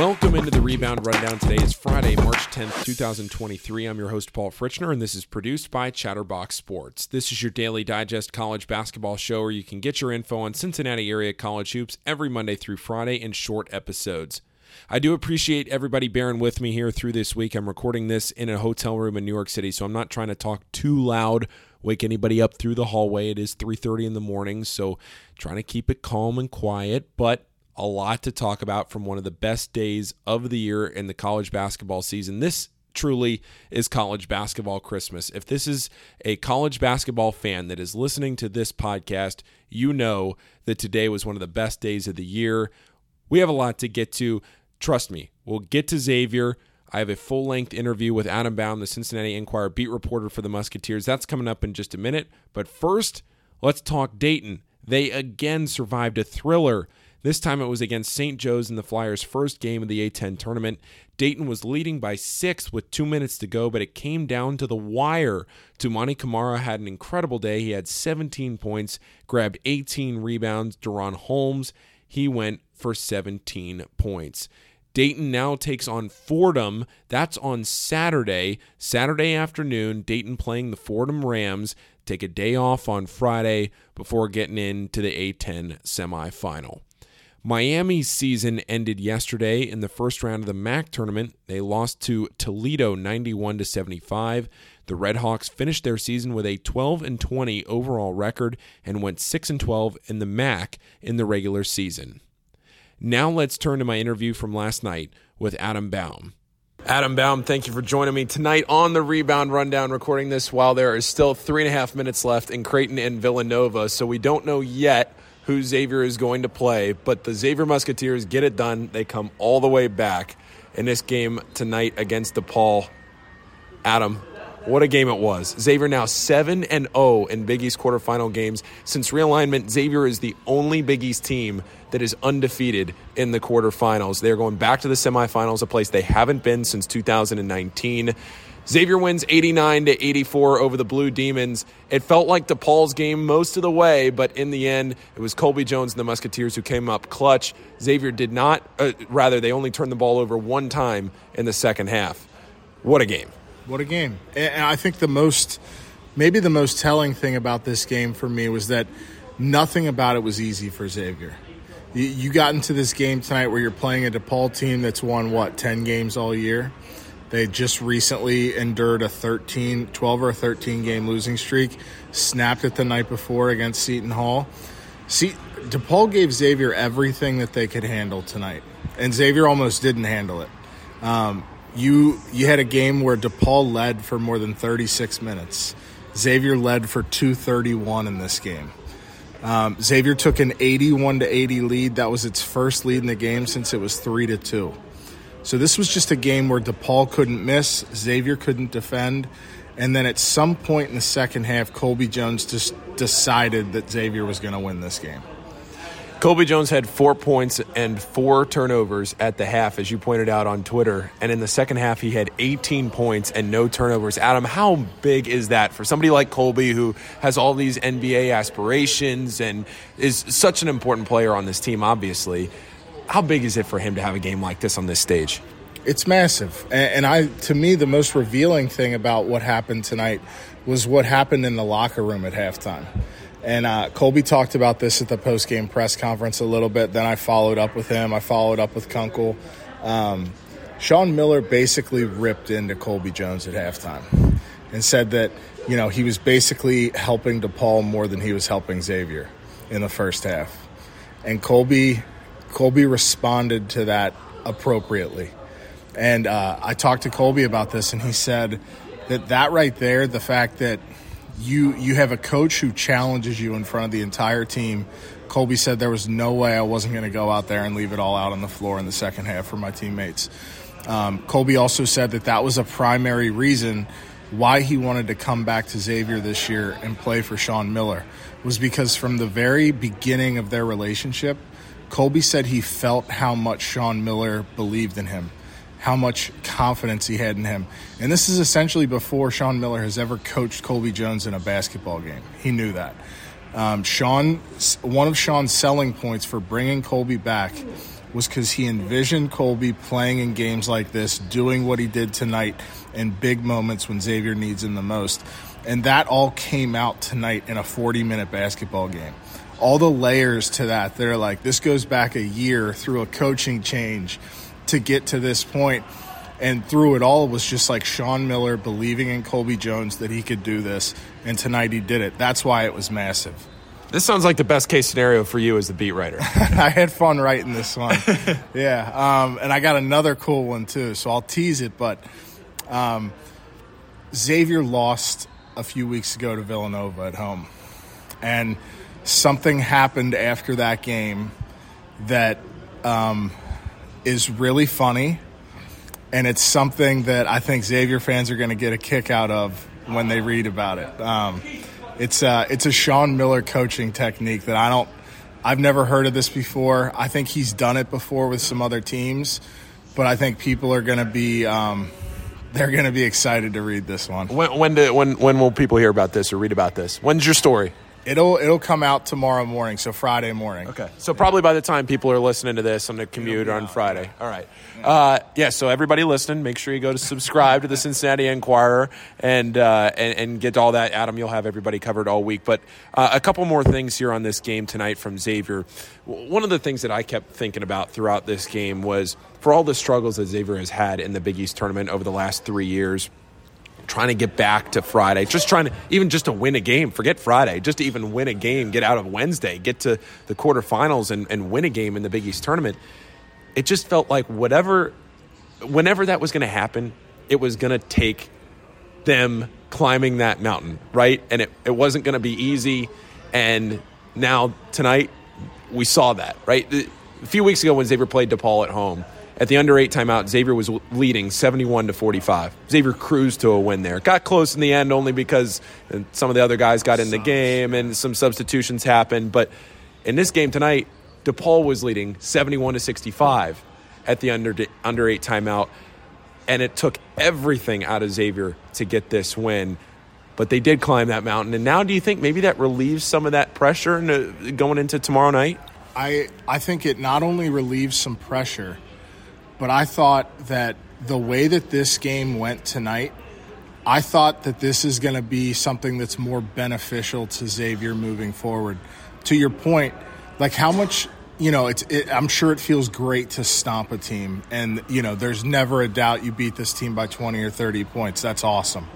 Welcome into the Rebound Rundown. Today is Friday, March 10th, 2023. I'm your host, Paul Fritchner, and this is produced by Chatterbox Sports. This is your daily digest college basketball show where you can get your info on Cincinnati area college hoops every Monday through Friday in short episodes. I do appreciate everybody bearing with me here through this week. I'm recording this in a hotel room in New York City, so I'm not trying to talk too loud, wake anybody up through the hallway. It is 3:30 in the morning, so trying to keep it calm and quiet, but a lot to talk about from one of the best days of the year in the college basketball season. This truly is college basketball Christmas. If this is a college basketball fan that is listening to this podcast, you know that today was one of the best days of the year. We have a lot to get to. Trust me, we'll get to Xavier. I have a full length interview with Adam Baum, the Cincinnati Enquirer beat reporter for the Musketeers. That's coming up in just a minute. But first, let's talk Dayton. They again survived a thriller. This time it was against St. Joe's in the Flyers' first game of the A10 tournament. Dayton was leading by six with two minutes to go, but it came down to the wire. Toumani Camara had an incredible day. He had 17 points, grabbed 18 rebounds. DaRon Holmes, he went for 17 points. Dayton now takes on Fordham. That's on Saturday, Saturday afternoon. Dayton playing the Fordham Rams. Take a day off on Friday before getting into the A10 semifinal. Miami's season ended yesterday in the first round of the MAC tournament. They lost to Toledo 91 to 75. The Redhawks finished their season with a 12 and 20 overall record and went 6 and 12 in the MAC in the regular season. Now let's turn to my interview from last night with Adam Baum. Adam Baum, thank you for joining me tonight on the Rebound Rundown, recording this while there is still three and a half minutes left in Creighton and Villanova. So we don't know yet who Xavier is going to play, but the Xavier Musketeers get it done. They come all the way back in this game tonight against DePaul. Adam, what a game it was. Xavier now 7 and 0 in Big East quarterfinal games. Since realignment, Xavier is the only Big East team that is undefeated in the quarterfinals. They're going back to the semifinals, a place they haven't been since 2019. Xavier wins 89 to 84 over the Blue Demons. It felt like DePaul's game most of the way, but in the end, it was Colby Jones and the Musketeers who came up clutch. Xavier did not, uh, rather, they only turned the ball over one time in the second half. What a game! What a game. And I think the most, maybe the most telling thing about this game for me was that nothing about it was easy for Xavier. You got into this game tonight where you're playing a DePaul team that's won, what, 10 games all year? They just recently endured a 13, 12 or 13 game losing streak, snapped it the night before against Seton Hall. See, DePaul gave Xavier everything that they could handle tonight, and Xavier almost didn't handle it. Um, you you had a game where DePaul led for more than 36 minutes. Xavier led for 231 in this game. Um, Xavier took an 81 to 80 lead. That was its first lead in the game since it was three to two. So this was just a game where DePaul couldn't miss, Xavier couldn't defend, and then at some point in the second half, Colby Jones just decided that Xavier was going to win this game. Colby Jones had four points and four turnovers at the half, as you pointed out on Twitter. And in the second half, he had 18 points and no turnovers. Adam, how big is that for somebody like Colby, who has all these NBA aspirations and is such an important player on this team, obviously? How big is it for him to have a game like this on this stage? It's massive, and I to me the most revealing thing about what happened tonight was what happened in the locker room at halftime. And uh, Colby talked about this at the post game press conference a little bit. Then I followed up with him. I followed up with Kunkel. Um, Sean Miller basically ripped into Colby Jones at halftime and said that you know he was basically helping DePaul more than he was helping Xavier in the first half. And Colby Colby responded to that appropriately. And uh, I talked to Colby about this, and he said that that right there, the fact that you you have a coach who challenges you in front of the entire team. Colby said there was no way I wasn't going to go out there and leave it all out on the floor in the second half for my teammates. Um, Colby also said that that was a primary reason why he wanted to come back to Xavier this year and play for Sean Miller was because from the very beginning of their relationship, Colby said he felt how much Sean Miller believed in him, how much confidence he had in him. And this is essentially before Sean Miller has ever coached Colby Jones in a basketball game. He knew that. Um, Sean, one of Sean's selling points for bringing Colby back was because he envisioned Colby playing in games like this, doing what he did tonight in big moments when Xavier needs him the most. And that all came out tonight in a 40 minute basketball game. All the layers to that, they're like, this goes back a year through a coaching change to get to this. And through it all was just like Sean Miller believing in Colby Jones that he could do this. And tonight he did it. That's why it was massive. This sounds like the best case scenario for you as the beat writer. I had fun writing this one. yeah. Um, and I got another cool one too. So I'll tease it. But um, Xavier lost a few weeks ago to Villanova at home. And something happened after that game that um, is really funny. And it's something that I think Xavier fans are going to get a kick out of when they read about it. Um, it's a, it's a Sean Miller coaching technique that I don't I've never heard of this before. I think he's done it before with some other teams, but I think people are going to be um, they're going to be excited to read this one. When when, do, when when will people hear about this or read about this? When's your story? It'll it'll come out tomorrow morning, so Friday morning. Okay. So probably by the time people are listening to this on the commute or on Friday. All right. Uh, yeah. So everybody listening, make sure you go to subscribe to the Cincinnati Enquirer and uh, and, and get all that. Adam, you'll have everybody covered all week. But uh, a couple more things here on this game tonight from Xavier. One of the things that I kept thinking about throughout this game was for all the struggles that Xavier has had in the Big East tournament over the last three years trying to get back to Friday, just trying to even just to win a game, forget Friday, just to even win a game, get out of Wednesday, get to the quarterfinals and, and win a game in the Big East tournament. It just felt like whatever, whenever that was going to happen, it was going to take them climbing that mountain, right? And it, it wasn't going to be easy. And now tonight, we saw that, right? A few weeks ago when Xavier played DePaul at home, at the under eight timeout, Xavier was leading 71 to 45. Xavier cruised to a win there. Got close in the end only because uh, some of the other guys got in the game and some substitutions happened. But in this game tonight, DePaul was leading 71 to 65 at the under under eight timeout, and it took everything out of Xavier to get this win. But they did climb that mountain, and now do you think maybe that relieves some of that pressure going into tomorrow night? I I think it not only relieves some pressure but I thought that the way that this game went tonight, I thought that this is going to be something that's more beneficial to Xavier moving forward. To your point, like how much you know, it's. It, I'm sure it feels great to stomp a team, and you know, there's never a doubt you beat this team by 20 or 30 points. That's awesome.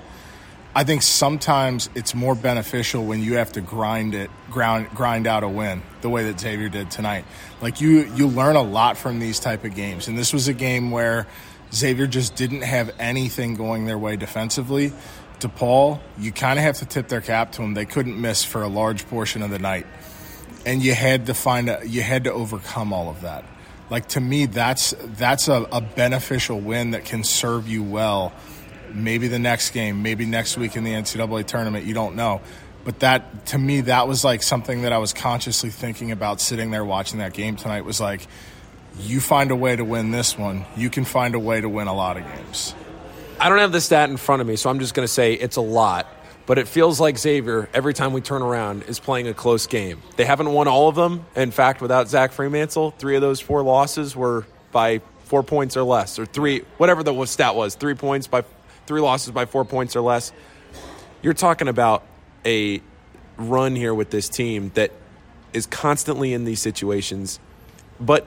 I think sometimes it's more beneficial when you have to grind it, grind, grind out a win, the way that Xavier did tonight. Like you, you learn a lot from these type of games, and this was a game where Xavier just didn't have anything going their way defensively. DePaul, you kind of have to tip their cap to them. They couldn't miss for a large portion of the night, and you had to find a, you had to overcome all of that. Like to me, that's that's a, a beneficial win that can serve you well maybe the next game, maybe next week in the NCAA tournament. You don't know. But that, to me, that was like something that I was consciously thinking about sitting there watching that game tonight was like, you find a way to win this one, you can find a way to win a lot of games. I don't have the stat in front of me, so I'm just going to say it's a lot. But it feels like Xavier, every time we turn around, is playing a close game. They haven't won all of them. In fact, without Zach Freemantle, three of those four losses were by four points or less, or three, whatever the stat was, three points by three losses by four points or less. You're talking about a run here with this team that is constantly in these situations, but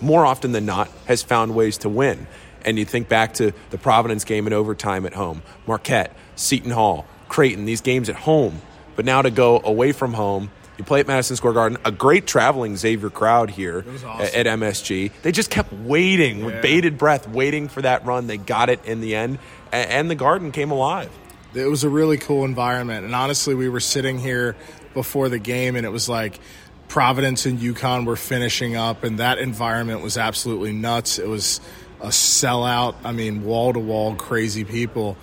more often than not has found ways to win. And you think back to the Providence game in overtime at home, Marquette, Seton Hall, Creighton, these games at home. But now to go away from home you play at Madison Square Garden, a great traveling Xavier crowd here awesome. at, MSG. They just kept waiting yeah. with bated breath, waiting for that run. They got it in the end, and the Garden came alive. It was a really cool environment. And honestly, we were sitting here before the game, and it was like Providence and UConn were finishing up, and that environment was absolutely nuts. It was a sellout. I mean, wall to wall, crazy people.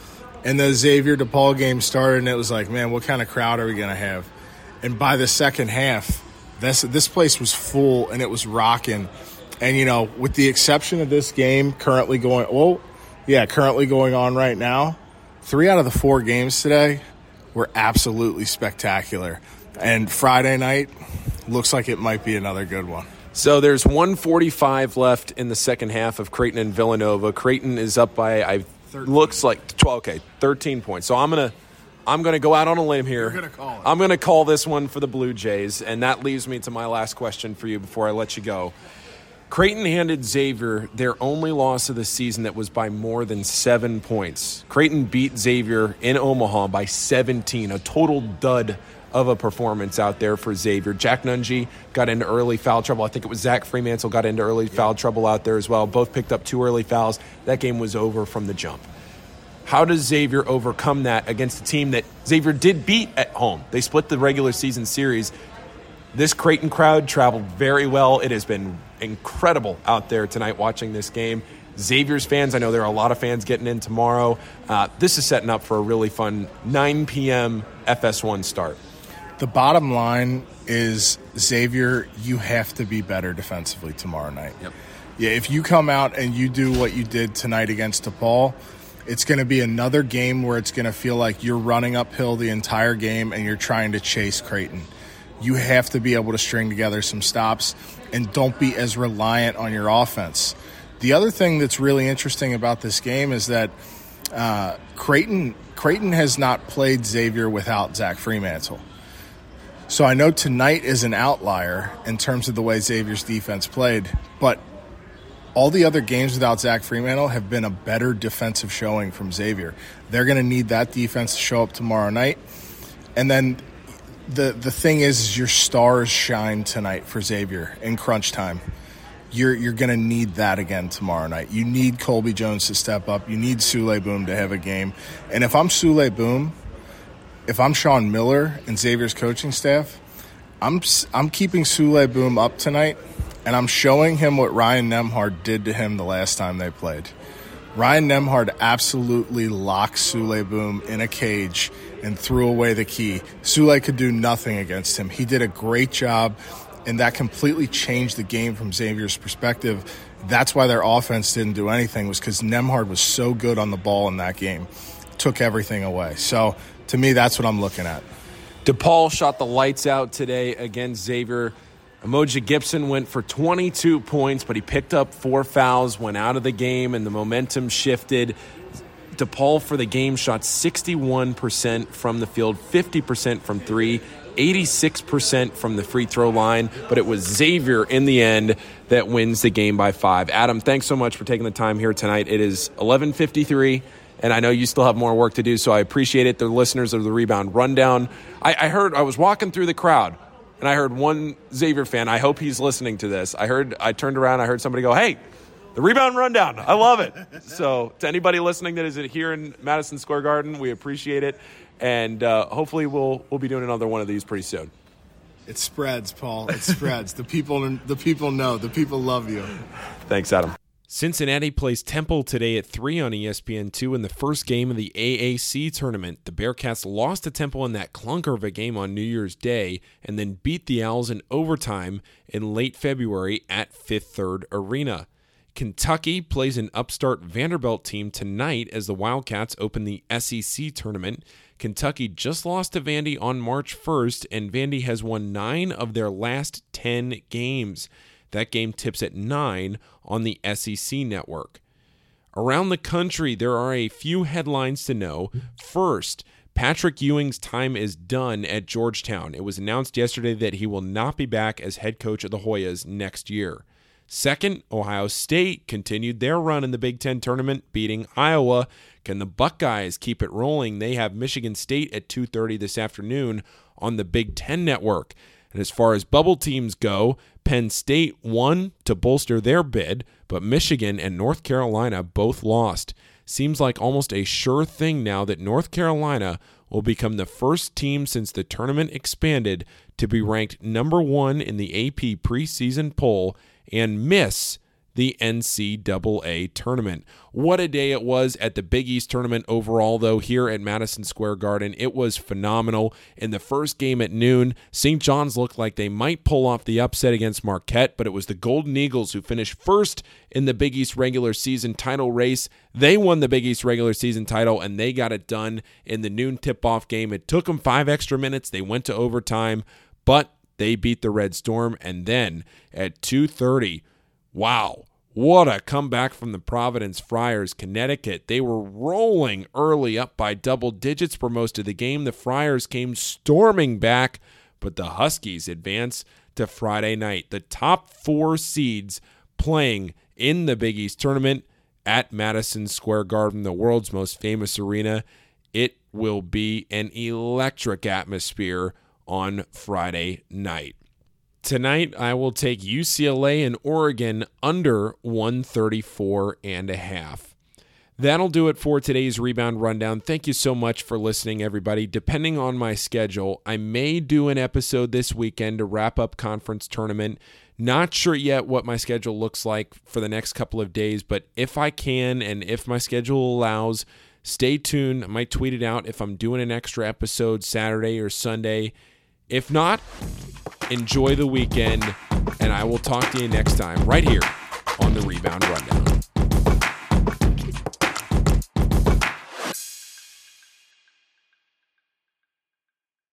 And the Xavier DePaul game started, and it was like, man, what kind of crowd are we going to have? And by the second half, this this place was full and it was rocking. And you know, with the exception of this game currently going, well, yeah, currently going on right now, three out of the four games today were absolutely spectacular. And Friday night looks like it might be another good one. So there's 145 left in the second half of Creighton and Villanova. Creighton is up by I 13. looks like 12 okay, 13 points. So I'm going to I'm going to go out on a limb here. Gonna I'm going to call this one for the Blue Jays and that leaves me to my last question for you before I let you go. Creighton handed Xavier their only loss of the season that was by more than 7 points. Creighton beat Xavier in Omaha by 17, a total dud of a performance out there for Xavier. Jack Nunge got into early foul trouble. I think it was Zach Freemantle got into early foul trouble out there as well. Both picked up two early fouls. That game was over from the jump. How does Xavier overcome that against a team that Xavier did beat at home? They split the regular season series. This Creighton crowd traveled very well. It has been incredible out there tonight watching this game. Xavier's fans, I know there are a lot of fans getting in tomorrow. Uh, this is setting up for a really fun 9 p.m. FS1 start. The bottom line is Xavier, you have to be better defensively tomorrow night. Yep. Yeah, if you come out and you do what you did tonight against DePaul, it's going to be another game where it's going to feel like you're running uphill the entire game and you're trying to chase Creighton. You have to be able to string together some stops and don't be as reliant on your offense. The other thing that's really interesting about this game is that uh, Creighton Creighton has not played Xavier without Zach Freemantle. So I know tonight is an outlier in terms of the way Xavier's defense played, but all the other games without Zach Freemantle have been a better defensive showing from Xavier. They're going to need that defense to show up tomorrow night. And then the the thing is, is your stars shine tonight for Xavier in crunch time. You're you're to need that again tomorrow night. You need Colby Jones to step up. You need Souley Boum to have a game. And if I'm Souley Boum, if I'm Sean Miller and Xavier's coaching staff, I'm I'm keeping Souley Boum up tonight, and I'm showing him what Ryan Nembhard did to him the last time they played. Ryan Nembhard absolutely locked Souley Boum in a cage and threw away the key. Souley could do nothing against him. He did a great job, and that completely changed the game from Xavier's perspective. That's why their offense didn't do anything was because Nemhard was so good on the ball in that game, took everything away. So to me, that's what I'm looking at. DePaul shot the lights out today against Xavier. Umoja Gibson went for 22 points, but he picked up four fouls, went out of the game, and the momentum shifted. DePaul for the game shot 61% from the field, 50% from three, 86% from the free throw line, but it was Xavier in the end that wins the game by five. Adam, thanks so much for taking the time here tonight. It is 1153 and I know you still have more work to do, so I appreciate it. The listeners of the Rebound Rundown. I, I heard I was walking through the crowd, and I heard one Xavier fan. I hope he's listening to this. I heard I turned around, I heard somebody go, "Hey, the Rebound Rundown! I love it." so to anybody listening that is here in Madison Square Garden, we appreciate it, and uh, hopefully we'll we'll be doing another one of these pretty soon. It spreads, Paul. It spreads. the people the people know. The people love you. Thanks, Adam. Cincinnati plays Temple today at 3 on ESPN2 in the first game of the AAC tournament. The Bearcats lost to Temple in that clunker of a game on New Year's Day and then beat the Owls in overtime in late February at Fifth Third Arena. Kentucky plays an upstart Vanderbilt team tonight as the Wildcats open the SEC tournament. Kentucky just lost to Vandy on March 1st, and Vandy has won nine of their last 10 games. That game tips at 9 on the SEC network. Around the country, there are a few headlines to know. First, Patrick Ewing's time is done at Georgetown. It was announced yesterday that he will not be back as head coach of the Hoyas next year. Second, Ohio State continued their run in the Big Ten tournament, beating Iowa. Can the Buckeyes keep it rolling? They have Michigan State at 2:30 this afternoon on the Big Ten network. And as far as bubble teams go, Penn State won to bolster their bid, but Michigan and North Carolina both lost. Seems like almost a sure thing now that North Carolina will become the first team since the tournament expanded to be ranked number one in the AP preseason poll and miss the NCAA tournament. What a day it was at the Big East tournament overall, though, here at Madison Square Garden. It was phenomenal. In the first game at noon, St. John's looked like they might pull off the upset against Marquette, but it was the Golden Eagles who finished first in the Big East regular season title race. They won the Big East regular season title, and they got it done in the noon tip off game. It took them five extra minutes. They went to overtime, but They beat the Red Storm and then at 2:30, wow, what a comeback from the Providence Friars, Connecticut. They were rolling early up by double digits for most of the game. The Friars came storming back, but the Huskies advance to Friday night. The top 4 seeds playing in the Big East tournament at Madison Square Garden, the world's most famous arena. It will be an electric atmosphere on Friday night. Tonight, I will take UCLA and Oregon under 134 and a half. That'll do it for today's rebound rundown. Thank you so much for listening, everybody. Depending on my schedule, I may do an episode this weekend to wrap up conference tournament. Not sure yet what my schedule looks like for the next couple of days, but if I can and if my schedule allows, stay tuned. I might tweet it out if I'm doing an extra episode Saturday or Sunday. If not, enjoy the weekend, and I will talk to you next time right here on the Rebound Rundown.